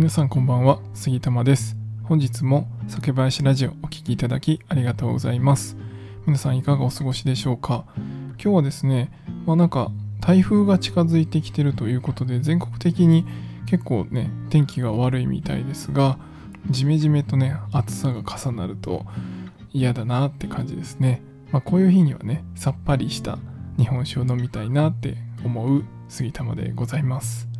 皆さんこんばんは杉玉です。本日も酒林ラジオお聴きいただきありがとうございます。皆さんいかがお過ごしでしょうか？今日はですねまあなんか台風が近づいてきてるということで全国的に結構ね天気が悪いみたいですがジメジメとね暑さが重なると嫌だなって感じですね。まあこういう日にはねさっぱりした日本酒を飲みたいなって思う杉玉でございます。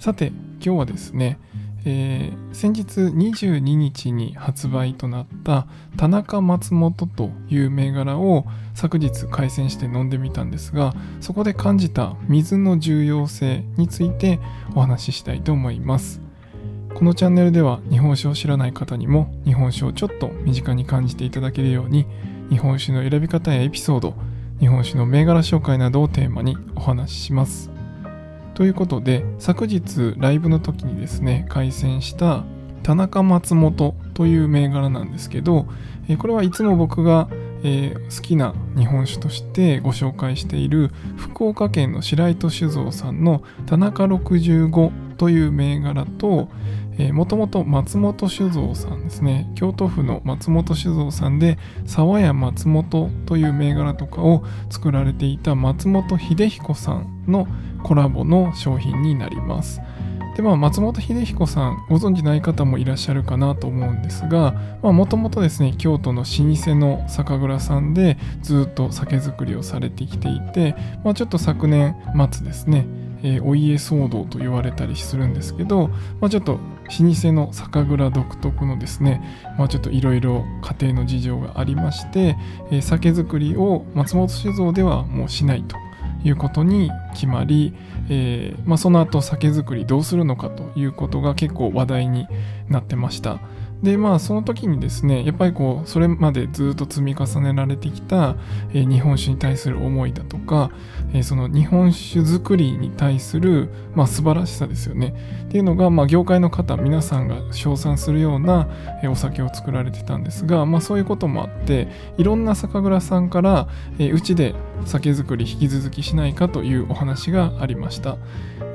さて今日はですね、えー、先日22日に発売となった田中松本という銘柄を昨日開栓して飲んでみたんですがそこで感じた水の重要性についてお話ししたいと思います。このチャンネルでは日本酒を知らない方にも日本酒をちょっと身近に感じていただけるように日本酒の選び方やエピソード日本酒の銘柄紹介などをテーマにお話しします。ということで昨日ライブの時にですね開戦した田中松本という銘柄なんですけど、これはいつも僕が、え好きな日本酒としてご紹介している福岡県の白糸酒造さんの田中65という銘柄ともともと松本酒造さんですね京都府の松本酒造さんで沢屋松本という銘柄とかを作られていた松本秀彦さんのコラボの商品になります。でまあ、松本秀彦さんご存じない方もいらっしゃるかなと思うんですがもともとですね京都の老舗の酒蔵さんでずっと酒造りをされてきていて、まあ、ちょっと昨年末ですね、えー、お家騒動と言われたりするんですけど、まあ、ちょっと老舗の酒蔵独特のですね、まあ、ちょっといろいろ家庭の事情がありまして、えー、酒造りを松本酒造ではもうしないということに決まり、えーまあ、その後酒造りどうするのかということが結構話題になってました。でまあその時にですねやっぱりこうそれまでずっと積み重ねられてきた、えー、日本酒に対する思いだとか、えー、その日本酒作りに対する、まあ、素晴らしさですよね。っていうのが、まあ、業界の方皆さんが称賛するような、えー、お酒を作られてたんですが、まあ、そういうこともあっていろんな酒蔵さんからうち、で酒造り引き続きしないかというお話がありました。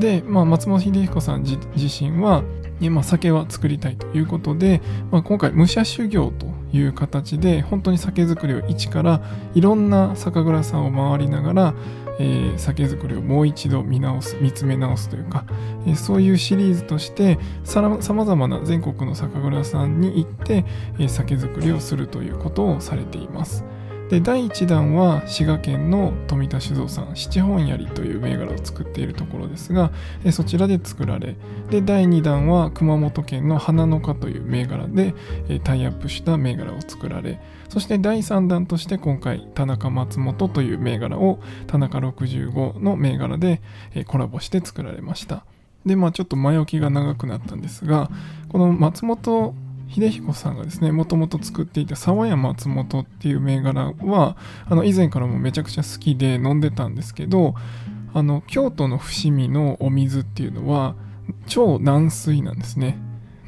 で、まあ、松本秀彦さん自身はまあ、酒は作りたいということで、まあ、今回武者修行という形で本当に酒造りを一からいろんな酒蔵さんを回りながら、えー、酒造りをもう一度見直す見つめ直すというか、えー、そういうシリーズとしてさまざまな全国の酒蔵さんに行って、えー、酒造りをするということをされています。で第1弾は滋賀県の富田酒造さん七本槍という銘柄を作っているところですがそちらで作られで第2弾は熊本県の花の花という銘柄でタイアップした銘柄を作られそして第3弾として今回田中松本という銘柄を田中65の銘柄でコラボして作られました。でまあちょっと前置きが長くなったんですがこの松本秀彦さんがですねもともと作っていた沢屋松本っていう銘柄はあの以前からもめちゃくちゃ好きで飲んでたんですけどあの京都の伏見のお水っていうのは超軟水なんですね。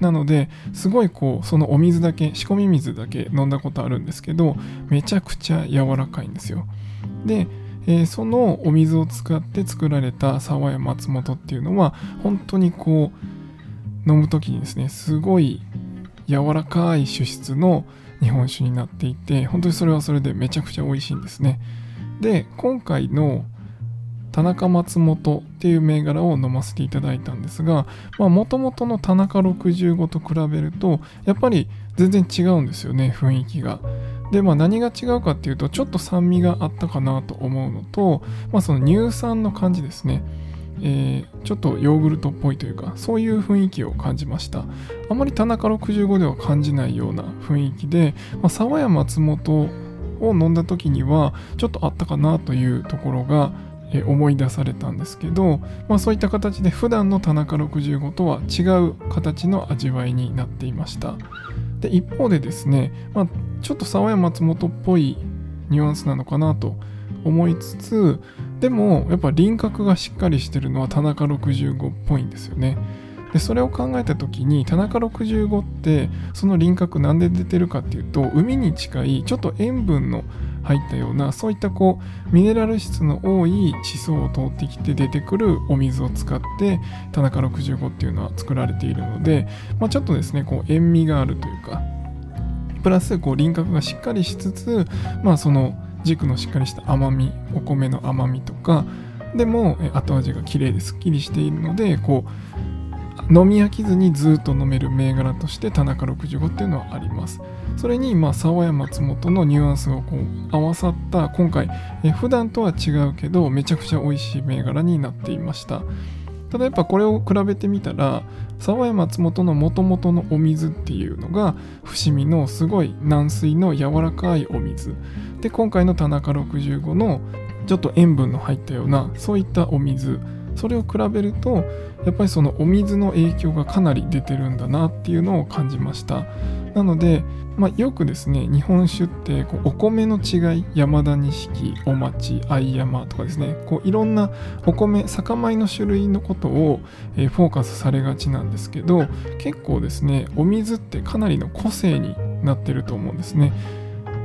なのですごいこうそのお水だけ仕込み水だけ飲んだことあるんですけどめちゃくちゃ柔らかいんですよ。でえー、そのお水を使って作られた沢屋松本っていうのは本当にこう飲む時にですねすごい柔らかい主質の日本酒になっていて本当にそれはそれでめちゃくちゃ美味しいんですね。で今回の田中松本っていう銘柄を飲ませていただいたんですがもともとの田中65と比べるとやっぱり全然違うんですよね雰囲気が。でまあ何が違うかっていうとちょっと酸味があったかなと思うのと、まあ、その乳酸の感じですね。えー、ちょっとヨーグルトっぽいというかそういう雰囲気を感じました。あまり田中65では感じないような雰囲気で、まあ、沢谷松本を飲んだ時にはちょっとあったかなというところが思い出されたんですけど、まあ、そういった形で普段の田中65とは違う形の味わいになっていました。で一方でですね、まあ、ちょっと沢谷松本っぽいニュアンスなのかなと思いつつでもやっぱ輪郭がしっかりしてるのは田中65っぽいんですよね。でそれを考えた時に田中65ってその輪郭なんで出てるかっていうと海に近いちょっと塩分の入ったようなそういったこうミネラル質の多い地層を通ってきて出てくるお水を使って田中65っていうのは作られているので、まあ、ちょっとですねこう塩味があるというかプラスこう輪郭がしっかりしつつまあその軸のしっかりした甘みお米の甘みとかでも後味が綺麗ですっきりしているのでこう飲み飽きずにずっと飲める銘柄として田中65っていうのはあります。それにまあ沢山松本のニュアンスがこう合わさった今回え普段とは違うけどめちゃくちゃ美味しい銘柄になっていました。ただやっぱこれを比べてみたら沢山松本の元々のお水っていうのが伏見のすごい軟水の柔らかいお水。で今回の田中65のちょっと塩分の入ったようなそういったお水。それを比べるとやっぱりそのお水の影響がかなり出てるんだなっていうのを感じました。なので、まあ、よくですね日本酒ってこうお米の違い山田錦お町藍山とかですねこういろんなお米酒米の種類のことを、えー、フォーカスされがちなんですけど結構ですねお水ってかなりの個性になってると思うんですね。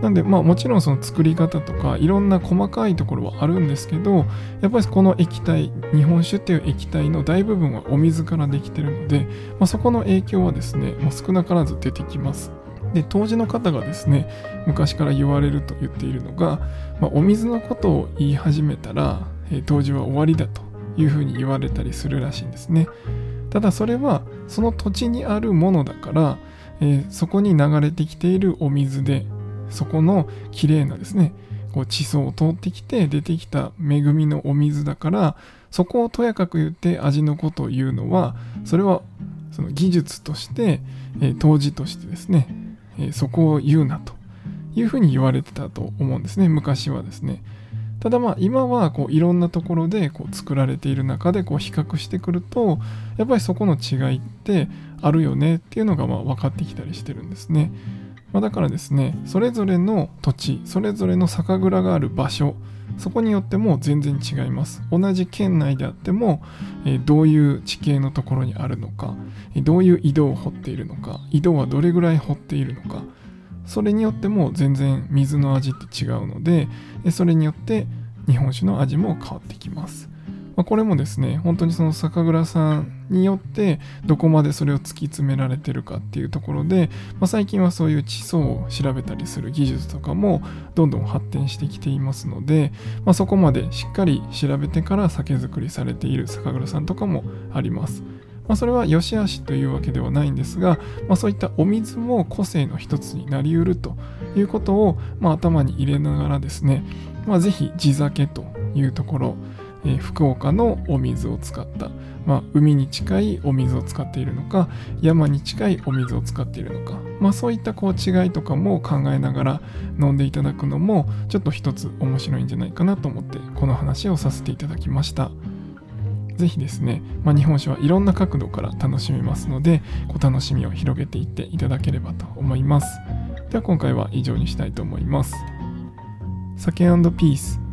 なんでまあもちろんその作り方とかいろんな細かいところはあるんですけどやっぱりこの液体日本酒っていう液体の大部分はお水からできてるので、まあ、そこの影響はですねもう少なからず出てきます。で当時の方がですね昔から言われると言っているのが、まあ、お水のことを言い始めたら、えー、当時は終わりだというふうに言われたりするらしいんですね。ただそれはその土地にあるものだから、えー、そこに流れてきているお水でそこの綺麗なですねこう地層を通ってきて出てきた恵みのお水だからそこをとやかく言って味のことを言うのはそれはその技術として、えー、当時としてですね、えー、そこを言うなというふうに言われてたと思うんですね昔はですねただまあ今はこういろんなところでこう作られている中でこう比較してくるとやっぱりそこの違いってあるよねっていうのがまあ分かってきたりしてるんですね。まあ、だからですねそれぞれの土地それぞれの酒蔵がある場所そこによっても全然違います。同じ県内であっても、えー、どういう地形のところにあるのかどういう井戸を掘っているのか井戸はどれぐらい掘っているのかそれによっても全然水の味って違うのでそれによって日本酒の味も変わってきます。まあ、これもですね本当にその酒蔵さんによってどこまでそれを突き詰められてるかっていうところで、まあ、最近はそういう地層を調べたりする技術とかもどんどん発展してきていますので、まあ、そこまでしっかり調べてから酒造りされている酒蔵さんとかもあります。まあ、それは良し悪しというわけではないんですが、まあ、そういったお水も個性の一つになりうるということを、まあ、頭に入れながらですね、まあ、ぜひ地酒というところ、えー、福岡のお水を使った、まあ、海に近いお水を使っているのか山に近いお水を使っているのか、まあ、そういったこう違いとかも考えながら飲んでいただくのもちょっと一つ面白いんじゃないかなと思ってこの話をさせていただきました。ぜひですね、まあ、日本酒はいろんな角度から楽しめますので、お楽しみを広げていっていただければと思います。では今回は以上にしたいと思います。酒ピース